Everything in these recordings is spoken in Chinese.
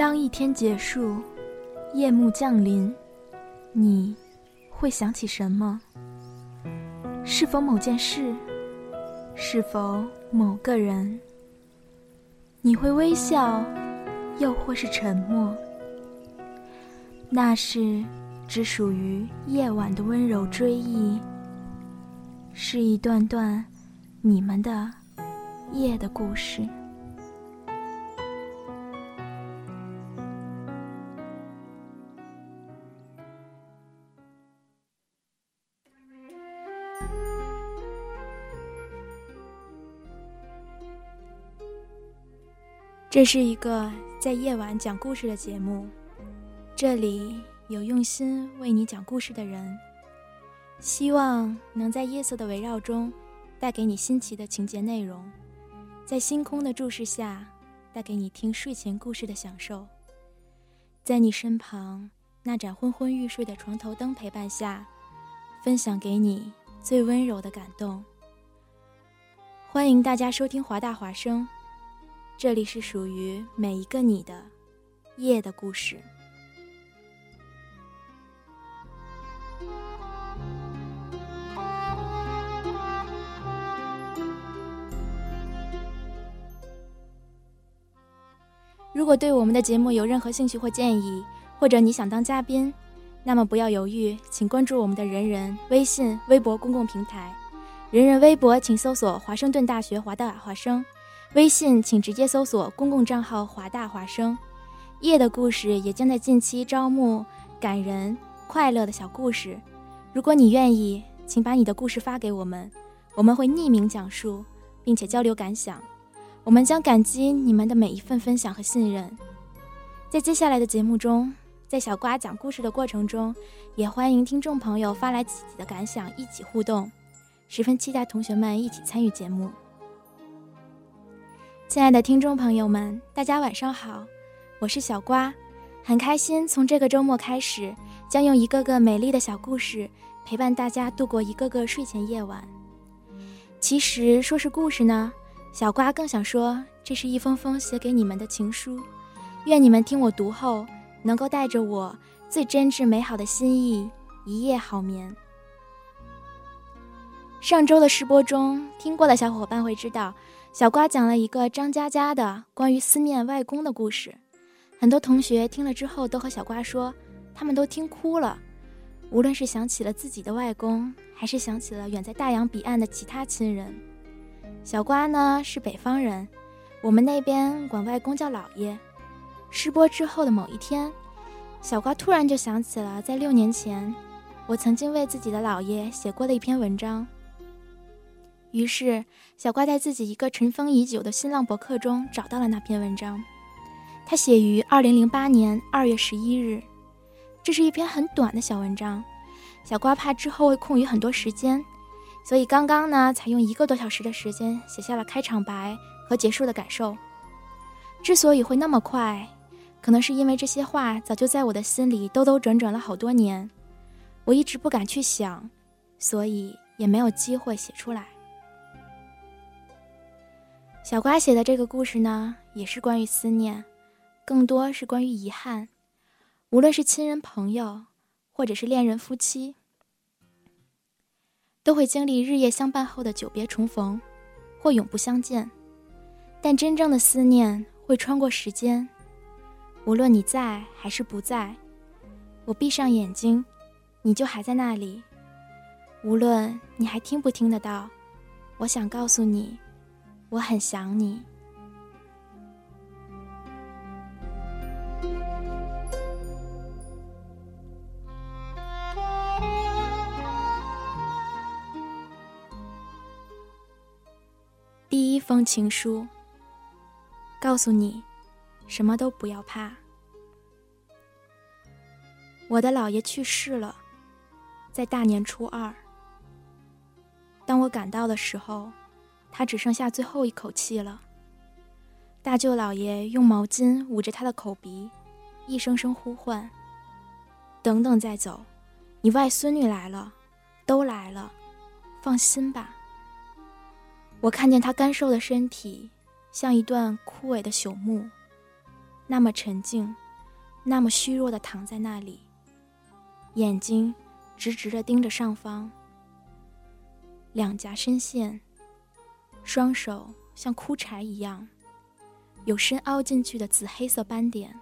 当一天结束，夜幕降临，你会想起什么？是否某件事？是否某个人？你会微笑，又或是沉默？那是只属于夜晚的温柔追忆，是一段段你们的夜的故事。这是一个在夜晚讲故事的节目，这里有用心为你讲故事的人，希望能在夜色的围绕中，带给你新奇的情节内容，在星空的注视下，带给你听睡前故事的享受，在你身旁那盏昏昏欲睡的床头灯陪伴下，分享给你最温柔的感动。欢迎大家收听华大华声。这里是属于每一个你的夜的故事。如果对我们的节目有任何兴趣或建议，或者你想当嘉宾，那么不要犹豫，请关注我们的人人微信、微博公共平台。人人微博，请搜索华盛顿大学华大华生。微信请直接搜索公共账号“华大华生”，夜的故事也将在近期招募感人、快乐的小故事。如果你愿意，请把你的故事发给我们，我们会匿名讲述，并且交流感想。我们将感激你们的每一份分享和信任。在接下来的节目中，在小瓜讲故事的过程中，也欢迎听众朋友发来自己的感想，一起互动。十分期待同学们一起参与节目。亲爱的听众朋友们，大家晚上好，我是小瓜，很开心从这个周末开始，将用一个个美丽的小故事陪伴大家度过一个个睡前夜晚。其实说是故事呢，小瓜更想说，这是一封封写给你们的情书，愿你们听我读后，能够带着我最真挚美好的心意，一夜好眠。上周的试播中听过的小伙伴会知道。小瓜讲了一个张嘉佳的关于思念外公的故事，很多同学听了之后都和小瓜说，他们都听哭了。无论是想起了自己的外公，还是想起了远在大洋彼岸的其他亲人。小瓜呢是北方人，我们那边管外公叫姥爷。试播之后的某一天，小瓜突然就想起了在六年前，我曾经为自己的姥爷写过的一篇文章。于是，小瓜在自己一个尘封已久的新浪博客中找到了那篇文章。他写于二零零八年二月十一日。这是一篇很短的小文章。小瓜怕之后会空余很多时间，所以刚刚呢才用一个多小时的时间写下了开场白和结束的感受。之所以会那么快，可能是因为这些话早就在我的心里兜兜转转了好多年，我一直不敢去想，所以也没有机会写出来。小瓜写的这个故事呢，也是关于思念，更多是关于遗憾。无论是亲人、朋友，或者是恋人、夫妻，都会经历日夜相伴后的久别重逢，或永不相见。但真正的思念会穿过时间，无论你在还是不在，我闭上眼睛，你就还在那里。无论你还听不听得到，我想告诉你。我很想你。第一封情书，告诉你，什么都不要怕。我的姥爷去世了，在大年初二。当我赶到的时候。他只剩下最后一口气了。大舅老爷用毛巾捂着他的口鼻，一声声呼唤：“等等再走，你外孙女来了，都来了，放心吧。”我看见他干瘦的身体，像一段枯萎的朽木，那么沉静，那么虚弱的躺在那里，眼睛直直的盯着上方，两颊深陷，双手像枯柴一样，有深凹进去的紫黑色斑点。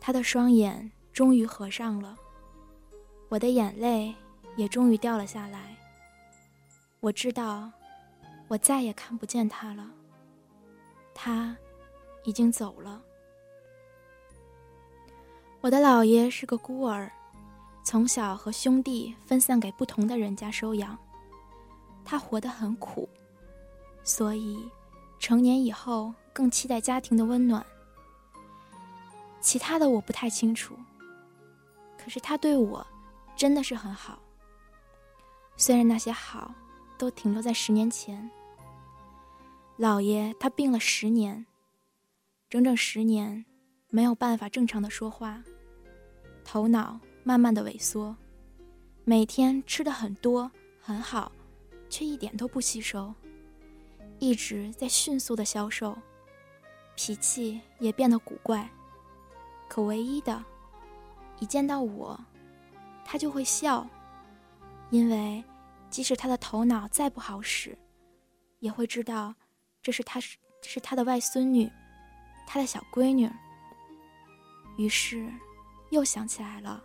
他的双眼终于合上了，我的眼泪也终于掉了下来。我知道，我再也看不见他了。他已经走了。我的姥爷是个孤儿，从小和兄弟分散给不同的人家收养。他活得很苦，所以成年以后更期待家庭的温暖。其他的我不太清楚，可是他对我真的是很好。虽然那些好都停留在十年前。老爷他病了十年，整整十年，没有办法正常的说话，头脑慢慢的萎缩，每天吃的很多很好，却一点都不吸收，一直在迅速的消瘦，脾气也变得古怪，可唯一的，一见到我，他就会笑，因为即使他的头脑再不好使，也会知道。这是他是是他的外孙女，他的小闺女。于是，又想起来了，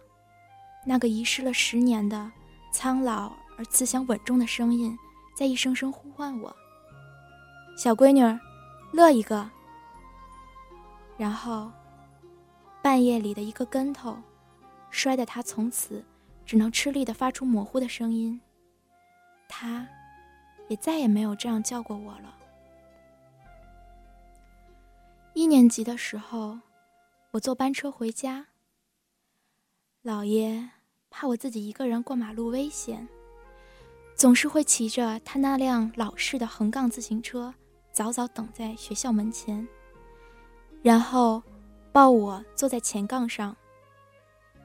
那个遗失了十年的苍老而慈祥稳重的声音，在一声声呼唤我：“小闺女，乐一个。”然后，半夜里的一个跟头，摔得他从此只能吃力的发出模糊的声音。他，也再也没有这样叫过我了。一年级的时候，我坐班车回家。姥爷怕我自己一个人过马路危险，总是会骑着他那辆老式的横杠自行车，早早等在学校门前，然后抱我坐在前杠上，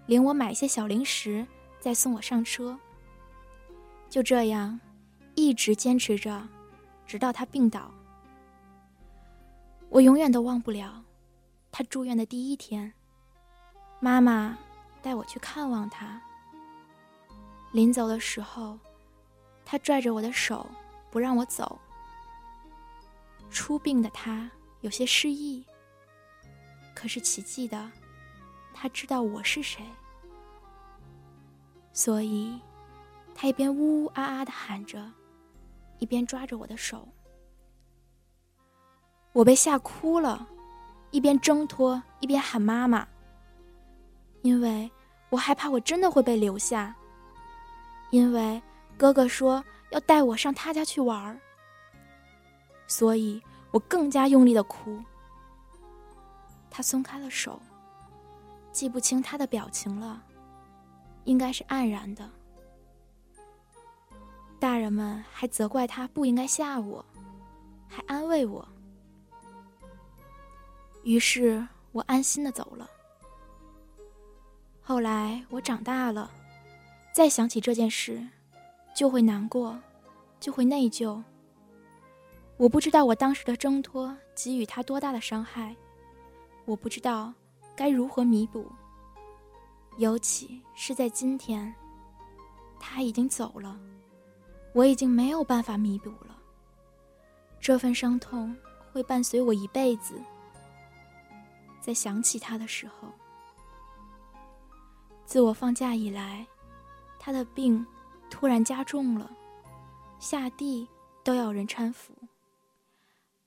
领我买些小零食，再送我上车。就这样，一直坚持着，直到他病倒。我永远都忘不了，他住院的第一天，妈妈带我去看望他。临走的时候，他拽着我的手不让我走。出殡的他有些失忆，可是奇迹的，他知道我是谁，所以，他一边呜呜啊啊的喊着，一边抓着我的手。我被吓哭了，一边挣脱一边喊妈妈。因为我害怕我真的会被留下。因为哥哥说要带我上他家去玩儿，所以我更加用力的哭。他松开了手，记不清他的表情了，应该是黯然的。大人们还责怪他不应该吓我，还安慰我。于是我安心的走了。后来我长大了，再想起这件事，就会难过，就会内疚。我不知道我当时的挣脱给予他多大的伤害，我不知道该如何弥补。尤其是在今天，他已经走了，我已经没有办法弥补了。这份伤痛会伴随我一辈子。在想起他的时候，自我放假以来，他的病突然加重了，下地都要人搀扶。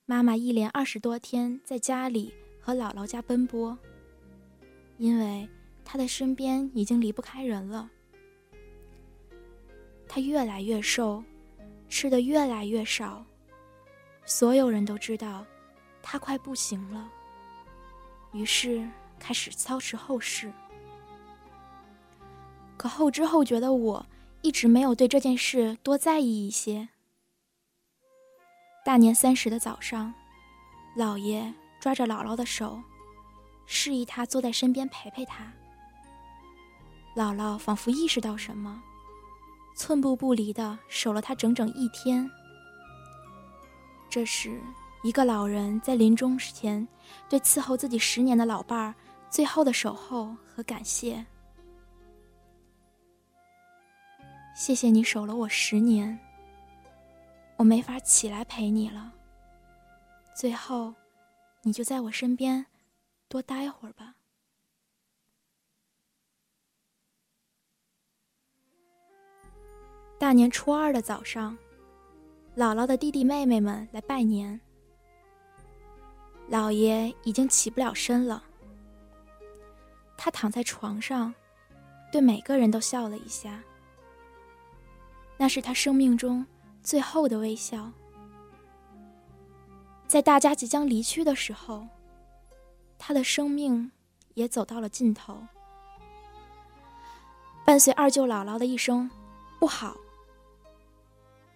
妈妈一连二十多天在家里和姥姥家奔波，因为她的身边已经离不开人了。她越来越瘦，吃的越来越少，所有人都知道她快不行了。于是开始操持后事，可后知后觉的我一直没有对这件事多在意一些。大年三十的早上，姥爷抓着姥姥的手，示意她坐在身边陪陪他。姥姥仿佛意识到什么，寸步不离的守了他整整一天。这时，一个老人在临终前对伺候自己十年的老伴儿最后的守候和感谢。谢谢你守了我十年，我没法起来陪你了。最后，你就在我身边多待会儿吧。大年初二的早上，姥姥的弟弟妹妹们来拜年。姥爷已经起不了身了，他躺在床上，对每个人都笑了一下。那是他生命中最后的微笑。在大家即将离去的时候，他的生命也走到了尽头。伴随二舅姥姥的一声“不好”，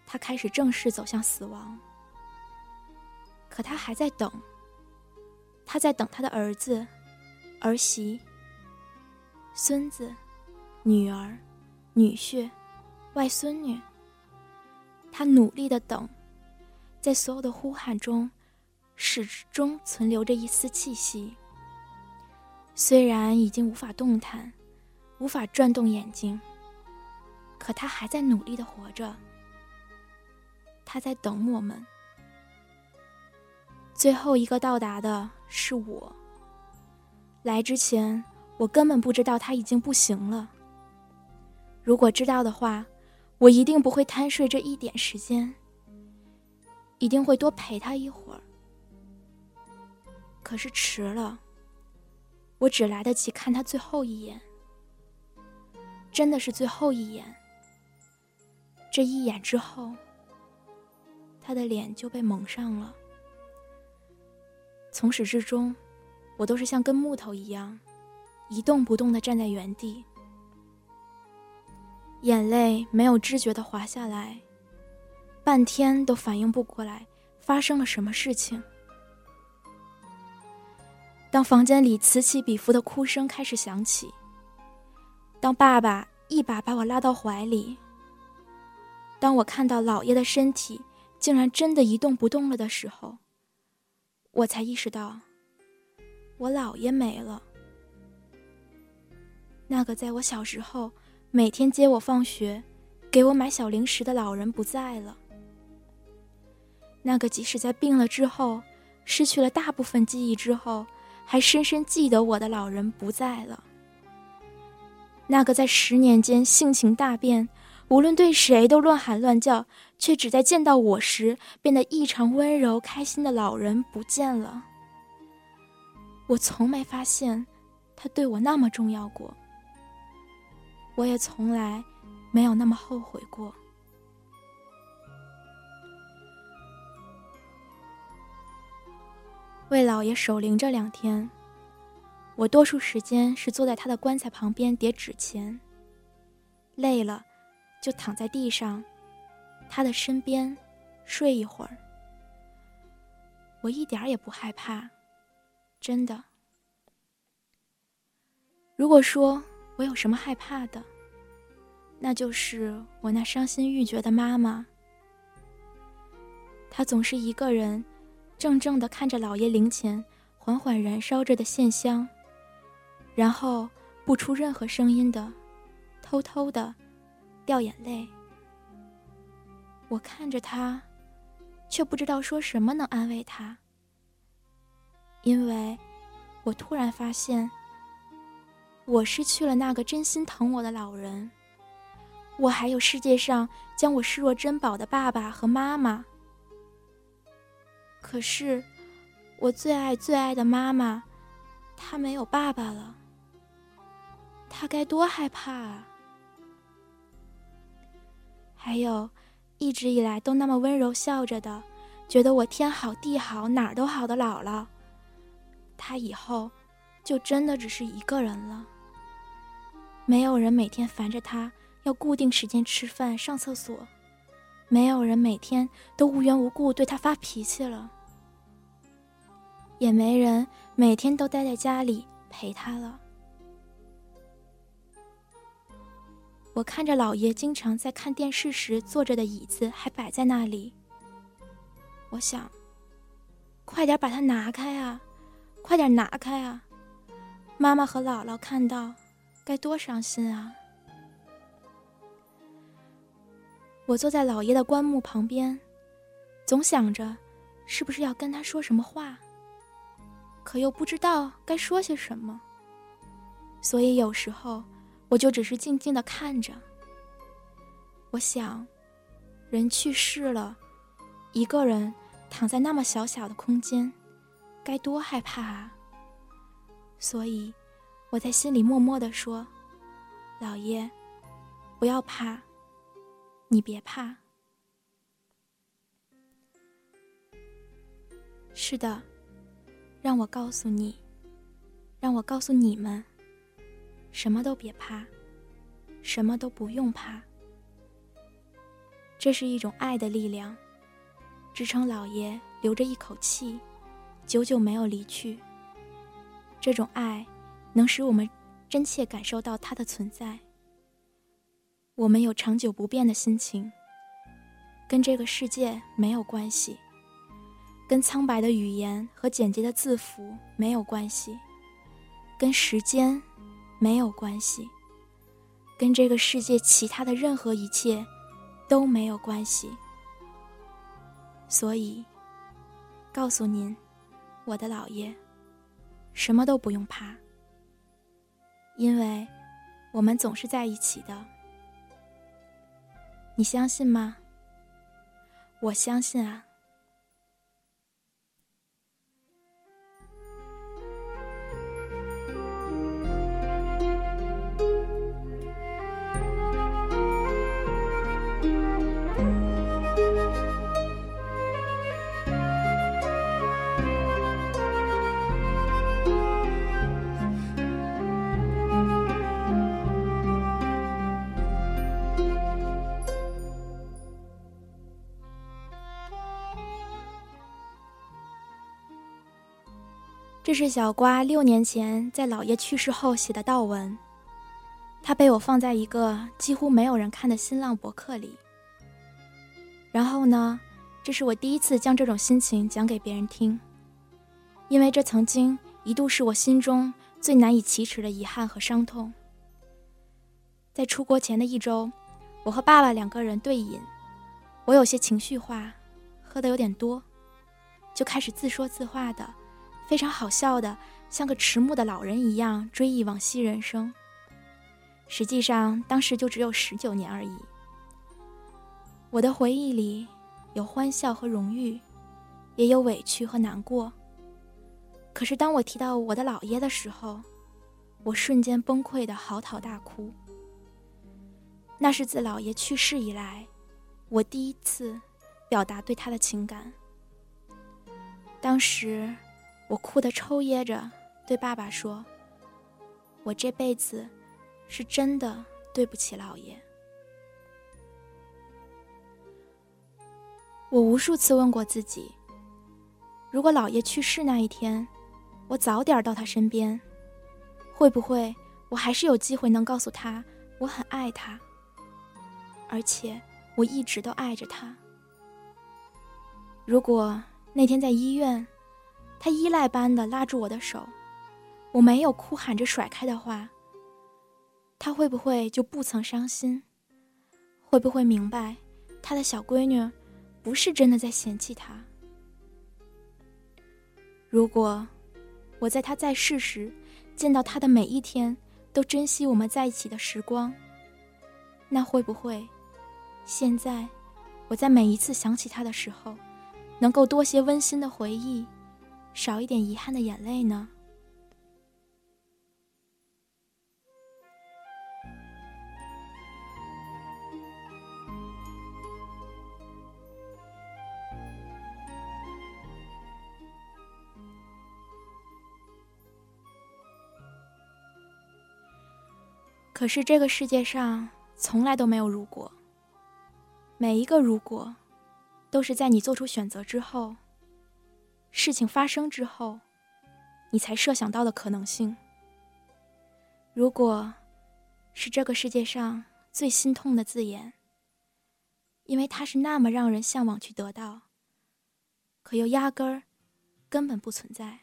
他开始正式走向死亡。可他还在等，他在等他的儿子、儿媳、孙子、女儿、女婿。外孙女，他努力的等，在所有的呼喊中，始终存留着一丝气息。虽然已经无法动弹，无法转动眼睛，可他还在努力的活着。他在等我们。最后一个到达的是我。来之前，我根本不知道他已经不行了。如果知道的话。我一定不会贪睡这一点时间，一定会多陪他一会儿。可是迟了，我只来得及看他最后一眼，真的是最后一眼。这一眼之后，他的脸就被蒙上了。从始至终，我都是像根木头一样，一动不动的站在原地。眼泪没有知觉的滑下来，半天都反应不过来发生了什么事情。当房间里此起彼伏的哭声开始响起，当爸爸一把把我拉到怀里，当我看到姥爷的身体竟然真的一动不动了的时候，我才意识到，我姥爷没了。那个在我小时候。每天接我放学，给我买小零食的老人不在了。那个即使在病了之后，失去了大部分记忆之后，还深深记得我的老人不在了。那个在十年间性情大变，无论对谁都乱喊乱叫，却只在见到我时变得异常温柔开心的老人不见了。我从没发现，他对我那么重要过。我也从来没有那么后悔过。为老爷守灵这两天，我多数时间是坐在他的棺材旁边叠纸钱。累了，就躺在地上，他的身边睡一会儿。我一点儿也不害怕，真的。如果说。我有什么害怕的？那就是我那伤心欲绝的妈妈。她总是一个人，怔怔的看着老爷灵前缓缓燃烧着的线香，然后不出任何声音的，偷偷的掉眼泪。我看着她，却不知道说什么能安慰她，因为我突然发现。我失去了那个真心疼我的老人，我还有世界上将我视若珍宝的爸爸和妈妈。可是，我最爱最爱的妈妈，她没有爸爸了，她该多害怕啊！还有，一直以来都那么温柔笑着的，觉得我天好地好哪儿都好的姥姥，她以后就真的只是一个人了。没有人每天烦着他要固定时间吃饭、上厕所，没有人每天都无缘无故对他发脾气了，也没人每天都待在家里陪他了。我看着老爷经常在看电视时坐着的椅子还摆在那里，我想，快点把它拿开啊！快点拿开啊！妈妈和姥姥看到，该多伤心啊！我坐在老爷的棺木旁边，总想着，是不是要跟他说什么话，可又不知道该说些什么。所以有时候，我就只是静静的看着。我想，人去世了，一个人躺在那么小小的空间，该多害怕啊！所以，我在心里默默的说：“老爷，不要怕。”你别怕。是的，让我告诉你，让我告诉你们，什么都别怕，什么都不用怕。这是一种爱的力量，支撑老爷留着一口气，久久没有离去。这种爱，能使我们真切感受到它的存在。我们有长久不变的心情，跟这个世界没有关系，跟苍白的语言和简洁的字符没有关系，跟时间没有关系，跟这个世界其他的任何一切都没有关系。所以，告诉您，我的老爷，什么都不用怕，因为我们总是在一起的。你相信吗？我相信啊。是小瓜六年前在姥爷去世后写的悼文，他被我放在一个几乎没有人看的新浪博客里。然后呢，这是我第一次将这种心情讲给别人听，因为这曾经一度是我心中最难以启齿的遗憾和伤痛。在出国前的一周，我和爸爸两个人对饮，我有些情绪化，喝的有点多，就开始自说自话的。非常好笑的，像个迟暮的老人一样追忆往昔人生。实际上，当时就只有十九年而已。我的回忆里有欢笑和荣誉，也有委屈和难过。可是，当我提到我的姥爷的时候，我瞬间崩溃的嚎啕大哭。那是自姥爷去世以来，我第一次表达对他的情感。当时。我哭得抽噎着，对爸爸说：“我这辈子是真的对不起老爷。”我无数次问过自己：如果老爷去世那一天，我早点到他身边，会不会我还是有机会能告诉他我很爱他，而且我一直都爱着他？如果那天在医院，他依赖般的拉住我的手，我没有哭喊着甩开的话，他会不会就不曾伤心？会不会明白他的小闺女不是真的在嫌弃他？如果我在他在世时见到他的每一天都珍惜我们在一起的时光，那会不会现在我在每一次想起他的时候，能够多些温馨的回忆？少一点遗憾的眼泪呢？可是这个世界上从来都没有如果，每一个如果，都是在你做出选择之后。事情发生之后，你才设想到的可能性。如果是这个世界上最心痛的字眼，因为它是那么让人向往去得到，可又压根儿根本不存在。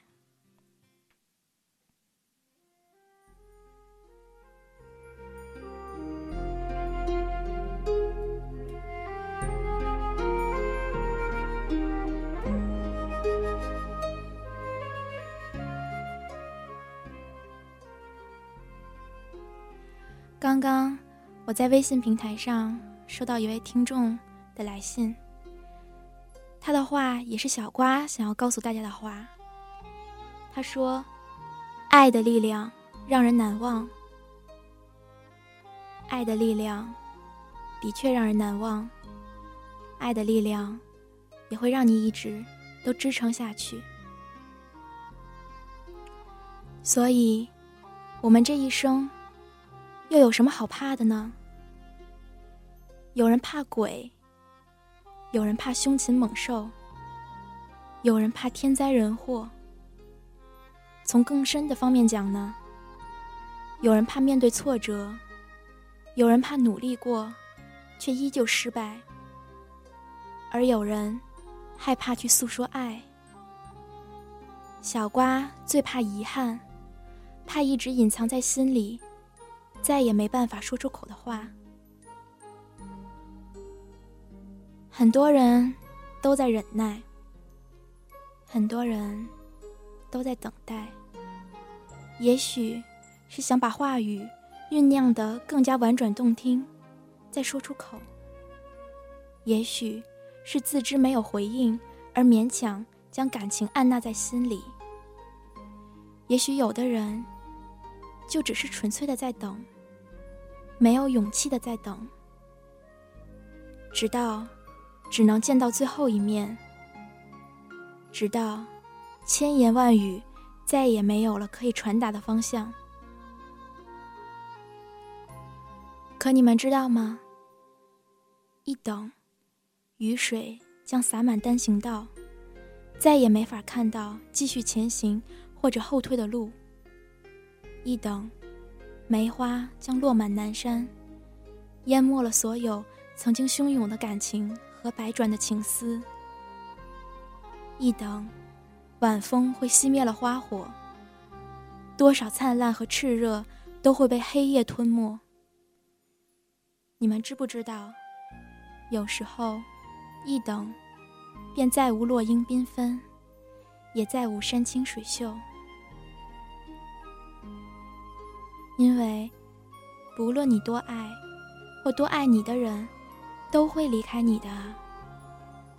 刚刚我在微信平台上收到一位听众的来信，他的话也是小瓜想要告诉大家的话。他说：“爱的力量让人难忘，爱的力量的确让人难忘，爱的力量也会让你一直都支撑下去。所以，我们这一生。”又有什么好怕的呢？有人怕鬼，有人怕凶禽猛兽，有人怕天灾人祸。从更深的方面讲呢，有人怕面对挫折，有人怕努力过却依旧失败，而有人害怕去诉说爱。小瓜最怕遗憾，怕一直隐藏在心里。再也没办法说出口的话。很多人都在忍耐，很多人都在等待。也许是想把话语酝酿得更加婉转动听，再说出口；也许是自知没有回应而勉强将感情按捺在心里；也许有的人就只是纯粹的在等。没有勇气的在等，直到只能见到最后一面，直到千言万语再也没有了可以传达的方向。可你们知道吗？一等，雨水将洒满单行道，再也没法看到继续前行或者后退的路。一等。梅花将落满南山，淹没了所有曾经汹涌的感情和百转的情思。一等，晚风会熄灭了花火，多少灿烂和炽热都会被黑夜吞没。你们知不知道，有时候，一等，便再无落英缤纷，也再无山清水秀。因为，不论你多爱，或多爱你的人，都会离开你的。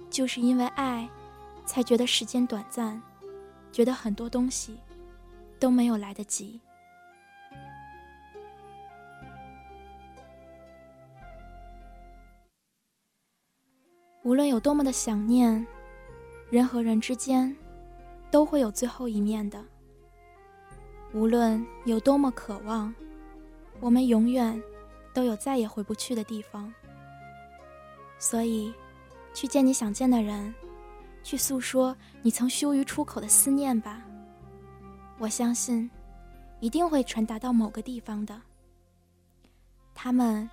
就是因为爱，才觉得时间短暂，觉得很多东西都没有来得及。无论有多么的想念，人和人之间，都会有最后一面的。无论有多么渴望，我们永远都有再也回不去的地方。所以，去见你想见的人，去诉说你曾羞于出口的思念吧。我相信，一定会传达到某个地方的。他们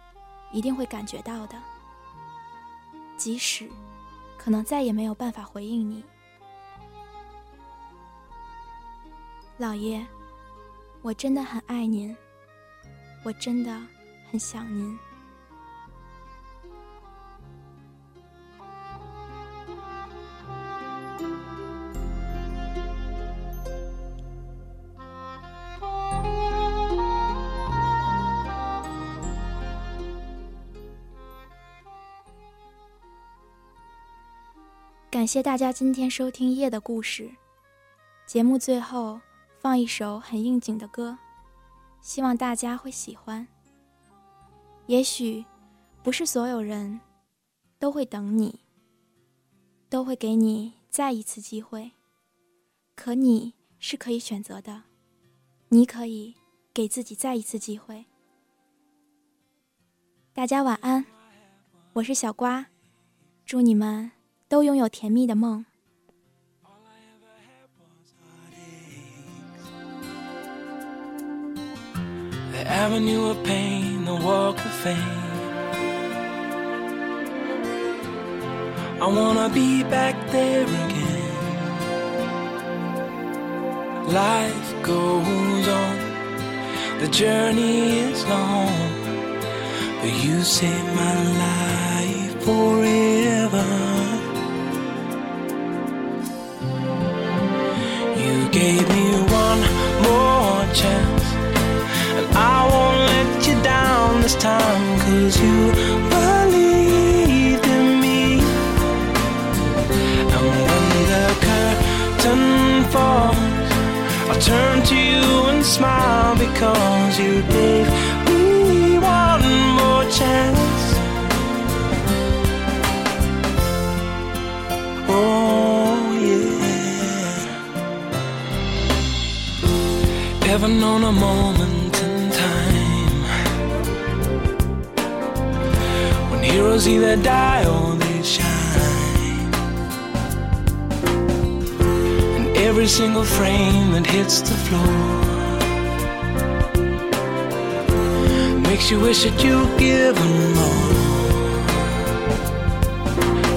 一定会感觉到的，即使可能再也没有办法回应你，老爷。我真的很爱您，我真的很想您。感谢大家今天收听夜的故事，节目最后。放一首很应景的歌，希望大家会喜欢。也许不是所有人都会等你，都会给你再一次机会，可你是可以选择的，你可以给自己再一次机会。大家晚安，我是小瓜，祝你们都拥有甜蜜的梦。Avenue of pain, the walk of fame. I wanna be back there again. life goes on. The journey is long, but you saved my life forever. You gave down time, cause you believed in me. And when the curtain falls, I'll turn to you and smile because you gave me one more chance. Oh, yeah. Ever known a moment heroes either die or they shine? And every single frame that hits the floor makes you wish that you'd given more.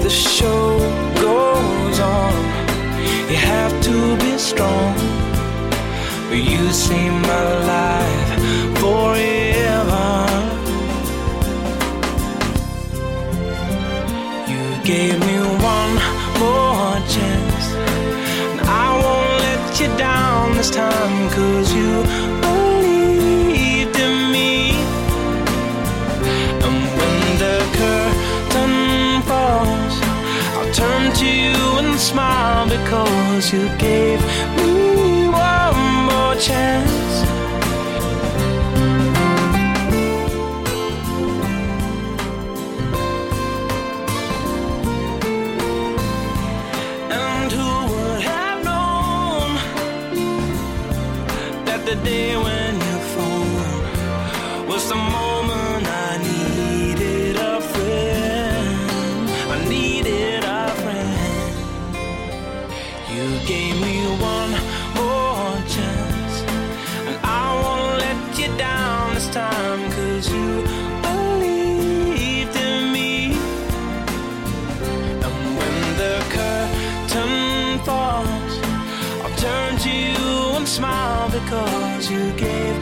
The show goes on, you have to be strong. But you saved my life forever. Gave me one more chance. And I won't let you down this time, cause you believed in me. And when the curtain falls, I'll turn to you and smile because you gave me one more chance. The day when you phoned was the moment I needed a friend? I needed a friend. You gave me one more chance, and I won't let you down this time, cause you believed in me. And when the curtain falls, I'll turn to you and smile because you gave